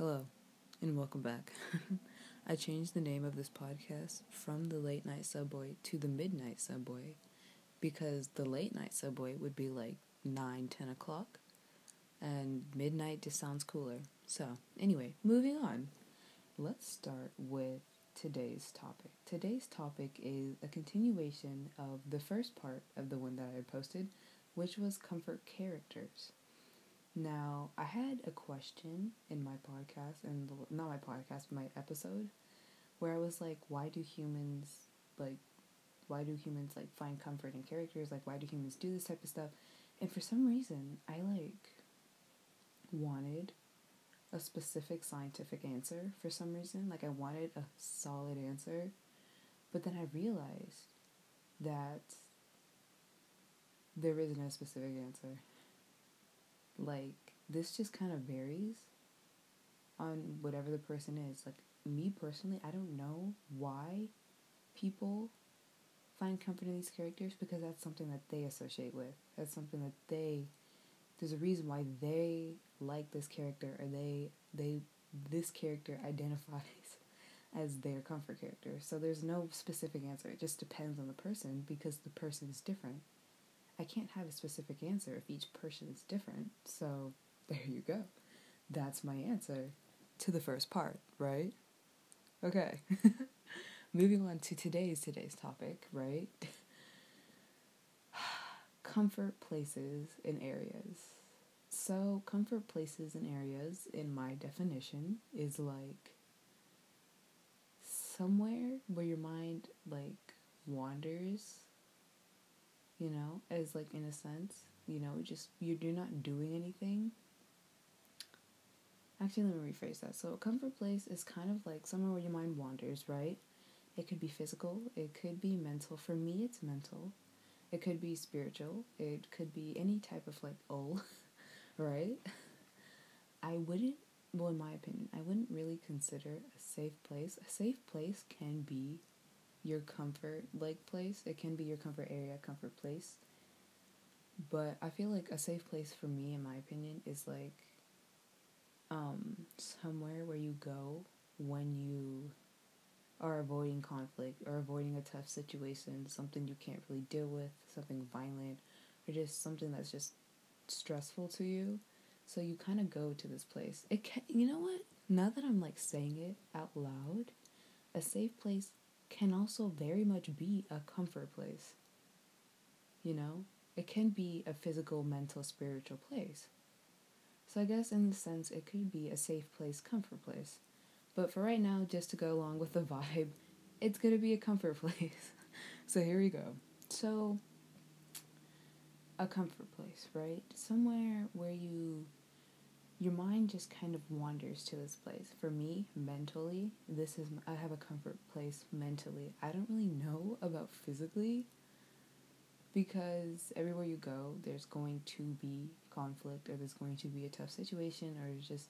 Hello, and welcome back. I changed the name of this podcast from the Late Night Subway to the Midnight Subway because the Late Night Subway would be like 9, 10 o'clock, and midnight just sounds cooler. So, anyway, moving on. Let's start with today's topic. Today's topic is a continuation of the first part of the one that I posted, which was comfort characters. Now, I had a question in my podcast, and not my podcast, my episode, where I was like, why do humans, like, why do humans, like, find comfort in characters? Like, why do humans do this type of stuff? And for some reason, I, like, wanted a specific scientific answer for some reason. Like, I wanted a solid answer. But then I realized that there isn't a specific answer like this just kind of varies on whatever the person is. Like me personally, I don't know why people find comfort in these characters because that's something that they associate with. That's something that they there's a reason why they like this character or they they this character identifies as their comfort character. So there's no specific answer. It just depends on the person because the person is different. I can't have a specific answer if each person is different. So there you go. That's my answer to the first part, right? Okay. Moving on to today's today's topic, right? comfort places and areas. So, comfort places and areas in my definition is like somewhere where your mind like wanders you know, as like in a sense, you know, just you're, not doing anything. Actually, let me rephrase that. So, a comfort place is kind of like somewhere where your mind wanders, right? It could be physical, it could be mental. For me, it's mental. It could be spiritual. It could be any type of like oh, right? I wouldn't, well, in my opinion, I wouldn't really consider a safe place. A safe place can be your comfort like place. It can be your comfort area, comfort place. But I feel like a safe place for me, in my opinion, is like um, somewhere where you go when you are avoiding conflict or avoiding a tough situation, something you can't really deal with, something violent, or just something that's just stressful to you. So you kind of go to this place. It can, you know what? Now that I'm like saying it out loud, a safe place can also very much be a comfort place. You know, it can be a physical, mental, spiritual place. So I guess in the sense it could be a safe place, comfort place. But for right now, just to go along with the vibe, it's gonna be a comfort place. so here we go. So a comfort place, right? Somewhere where you your mind just kind of wanders to this place. For me, mentally, this is I have a comfort place mentally. I don't really know about physically because everywhere you go, there's going to be conflict or there's going to be a tough situation or just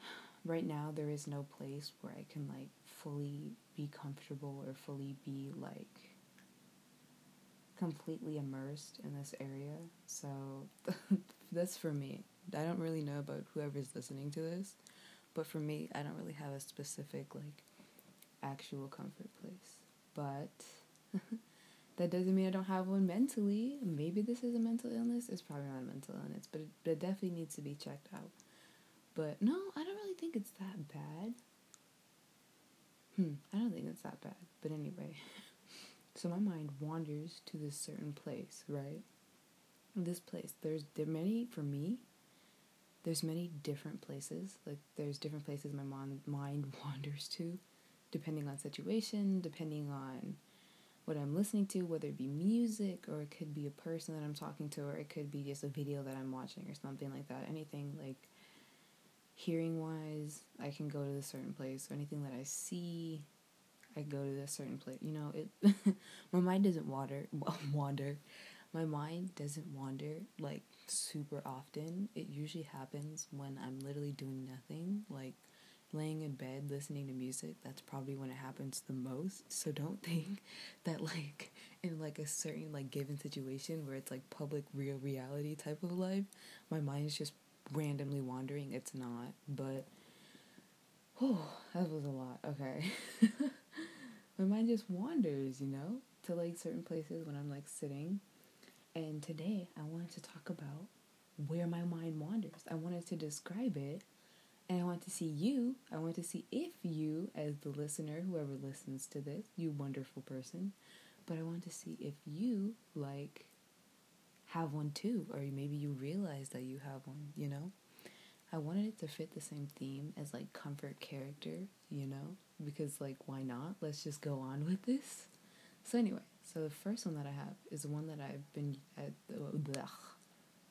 right now there is no place where I can like fully be comfortable or fully be like completely immersed in this area. So that's for me. I don't really know about whoever's listening to this, but for me, I don't really have a specific like actual comfort place. But that doesn't mean I don't have one mentally. Maybe this is a mental illness. It's probably not a mental illness, but it, but it definitely needs to be checked out. But no, I don't really think it's that bad. Hmm, I don't think it's that bad. But anyway, so my mind wanders to this certain place, right? This place, there's there many for me there's many different places. Like there's different places my mon- mind wanders to, depending on situation, depending on what I'm listening to, whether it be music or it could be a person that I'm talking to, or it could be just a video that I'm watching or something like that. Anything like hearing wise, I can go to a certain place, or anything that I see, I go to a certain place. You know, it my mind doesn't wander wander. My mind doesn't wander like super often. It usually happens when I'm literally doing nothing, like laying in bed listening to music. That's probably when it happens the most. So don't think that like in like a certain like given situation where it's like public real reality type of life, my mind is just randomly wandering. It's not, but oh, that was a lot. Okay. my mind just wanders, you know, to like certain places when I'm like sitting. And today I wanted to talk about where my mind wanders. I wanted to describe it and I want to see you. I want to see if you, as the listener, whoever listens to this, you wonderful person, but I want to see if you, like, have one too, or maybe you realize that you have one, you know? I wanted it to fit the same theme as like comfort character, you know? Because, like, why not? Let's just go on with this. So, anyway, so the first one that I have is the one that I've been at.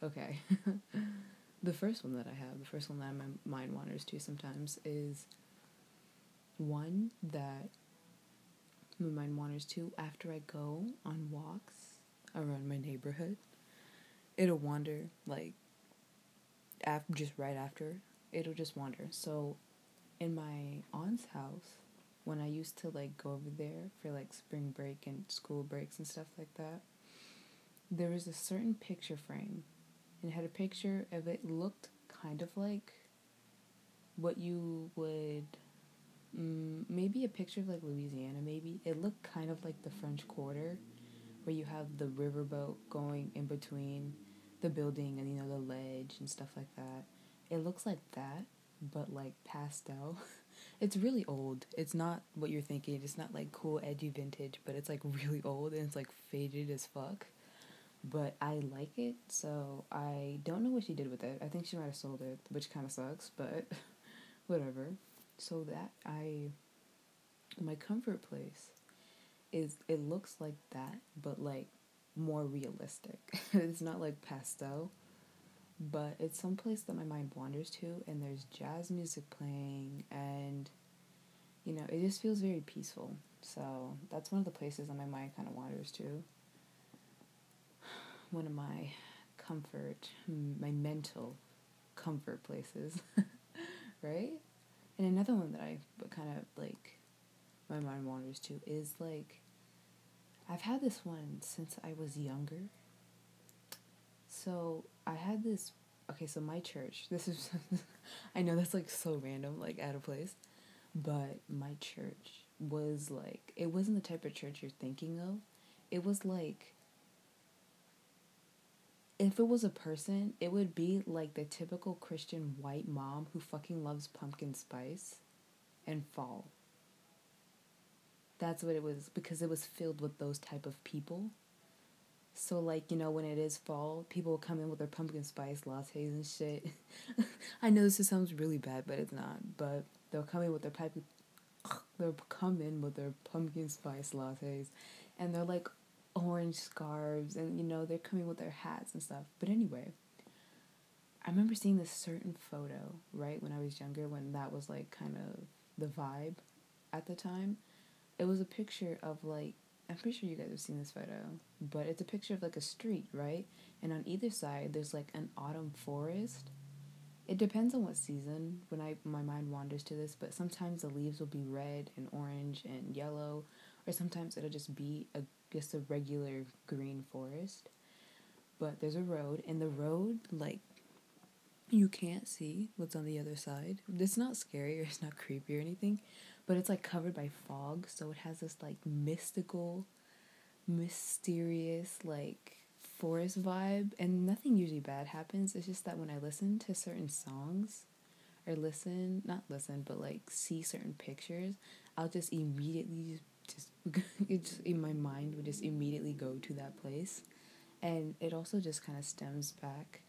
Okay. the first one that I have, the first one that my mind wanders to sometimes is one that my mind wanders to after I go on walks around my neighborhood. It'll wander like after just right after. It'll just wander. So in my aunt's house, when I used to like go over there for like spring break and school breaks and stuff like that, there was a certain picture frame and it had a picture of it looked kind of like what you would mm, maybe a picture of like Louisiana maybe. It looked kind of like the French Quarter where you have the riverboat going in between the building and you know the ledge and stuff like that. It looks like that but like pastel it's really old it's not what you're thinking it's not like cool edgy vintage but it's like really old and it's like faded as fuck but I like it, so I don't know what she did with it. I think she might have sold it, which kind of sucks, but whatever. So that I, my comfort place, is it looks like that, but like more realistic. it's not like pastel, but it's some place that my mind wanders to, and there's jazz music playing, and you know, it just feels very peaceful. So that's one of the places that my mind kind of wanders to one of my comfort, my mental comfort places, right? And another one that I kind of like, my mind wanders to is like, I've had this one since I was younger. So I had this, okay, so my church, this is, I know that's like so random, like out of place, but my church was like, it wasn't the type of church you're thinking of. It was like, if it was a person, it would be like the typical Christian white mom who fucking loves pumpkin spice and fall. That's what it was because it was filled with those type of people. So like, you know, when it is fall, people will come in with their pumpkin spice lattes and shit. I know this sounds really bad, but it's not. But they'll come in with their pipe they'll come in with their pumpkin spice lattes and they're like orange scarves and you know they're coming with their hats and stuff but anyway i remember seeing this certain photo right when i was younger when that was like kind of the vibe at the time it was a picture of like i'm pretty sure you guys have seen this photo but it's a picture of like a street right and on either side there's like an autumn forest it depends on what season when i my mind wanders to this but sometimes the leaves will be red and orange and yellow or sometimes it'll just be a just a regular green forest. But there's a road, and the road, like, you can't see what's on the other side. It's not scary or it's not creepy or anything, but it's like covered by fog, so it has this like mystical, mysterious, like forest vibe, and nothing usually bad happens. It's just that when I listen to certain songs, or listen, not listen, but like see certain pictures, I'll just immediately just it just in my mind would just immediately go to that place and it also just kind of stems back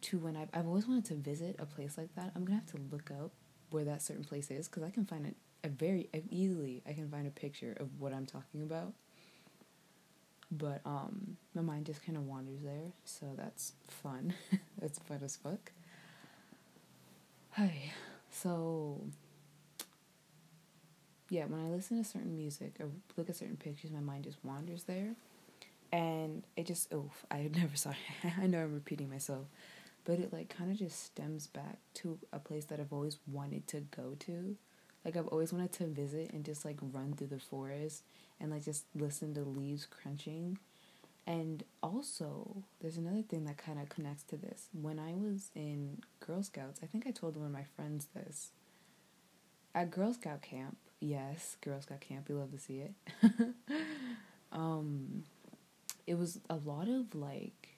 to when I've, I've always wanted to visit a place like that i'm gonna have to look up where that certain place is because i can find it a very easily i can find a picture of what i'm talking about but um my mind just kind of wanders there so that's fun that's fun as fuck hi so yeah, when I listen to certain music or look at certain pictures, my mind just wanders there. And it just, oh, I never saw. I know I'm repeating myself. But it, like, kind of just stems back to a place that I've always wanted to go to. Like, I've always wanted to visit and just, like, run through the forest and, like, just listen to leaves crunching. And also, there's another thing that kind of connects to this. When I was in Girl Scouts, I think I told one of my friends this. At Girl Scout camp, yes, Girl Scout camp, we love to see it. um, it was a lot of like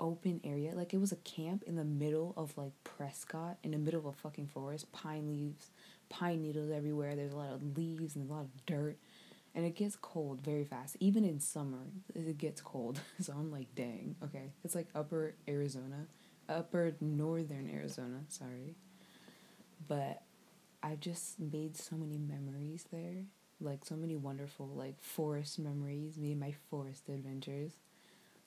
open area. Like it was a camp in the middle of like Prescott, in the middle of a fucking forest, pine leaves, pine needles everywhere. There's a lot of leaves and a lot of dirt and it gets cold very fast. Even in summer, it gets cold. So I'm like, dang, okay. It's like upper Arizona, upper northern Arizona, sorry. But I've just made so many memories there. Like so many wonderful like forest memories, me and my forest adventures.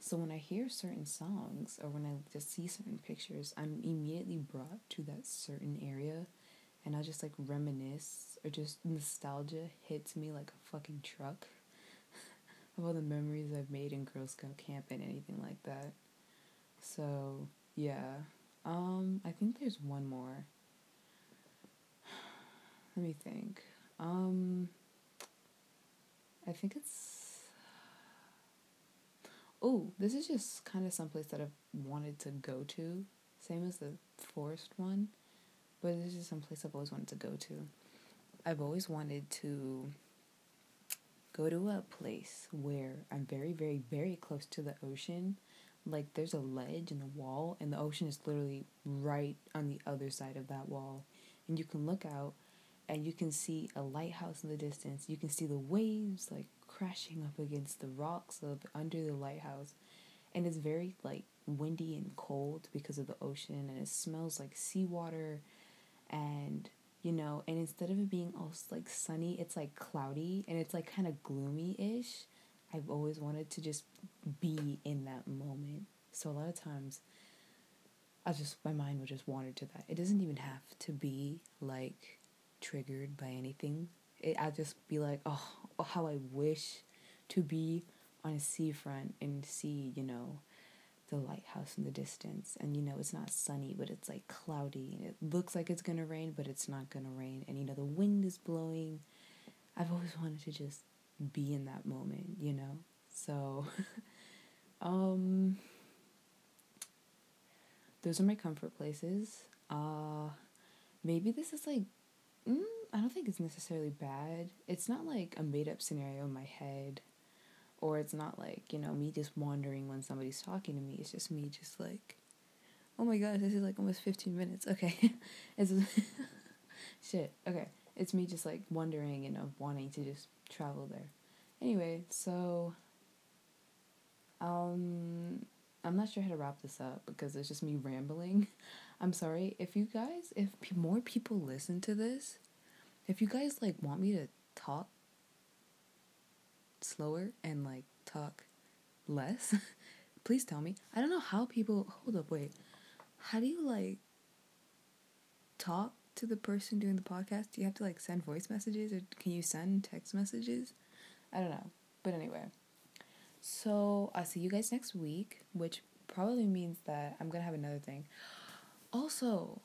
So when I hear certain songs or when I just see certain pictures, I'm immediately brought to that certain area and I just like reminisce or just nostalgia hits me like a fucking truck of all the memories I've made in Girl Scout camp and anything like that. So, yeah. Um, I think there's one more. Let me think. Um, I think it's. Oh, this is just kind of someplace that I've wanted to go to. Same as the forest one but this is some place I've always wanted to go to. I've always wanted to go to a place where I'm very, very, very close to the ocean. Like there's a ledge in the wall, and the ocean is literally right on the other side of that wall. And you can look out and you can see a lighthouse in the distance. You can see the waves like crashing up against the rocks of under the lighthouse. And it's very like windy and cold because of the ocean and it smells like seawater and you know and instead of it being all like sunny it's like cloudy and it's like kind of gloomy-ish i've always wanted to just be in that moment so a lot of times i just my mind would just wander to that it doesn't even have to be like triggered by anything it, i'll just be like oh how i wish to be on a seafront and see you know the lighthouse in the distance. And you know it's not sunny but it's like cloudy. And it looks like it's gonna rain but it's not gonna rain. And you know the wind is blowing. I've always wanted to just be in that moment you know? So um those are my comfort places. Uh maybe this is like mm, i don't think it's necessarily bad. It's not like a made up scenario in my head. Or it's not like you know me just wandering when somebody's talking to me. It's just me just like oh my gosh this is like almost 15 minutes. Okay. It's shit. Okay. It's me just like wondering and of wanting to just travel there. Anyway so um i'm not sure how to wrap this up because it's just me rambling i'm sorry if you guys if more people listen to this if you guys like want me to talk slower and like talk less, please tell me. I don't know how people hold up, wait. How do you like talk to the person doing the podcast? Do you have to like send voice messages or can you send text messages? I don't know. But anyway. So I'll see you guys next week, which probably means that I'm gonna have another thing. Also,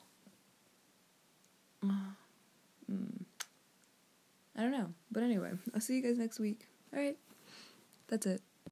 uh, mm, I don't know. But anyway, I'll see you guys next week. Alright, that's it.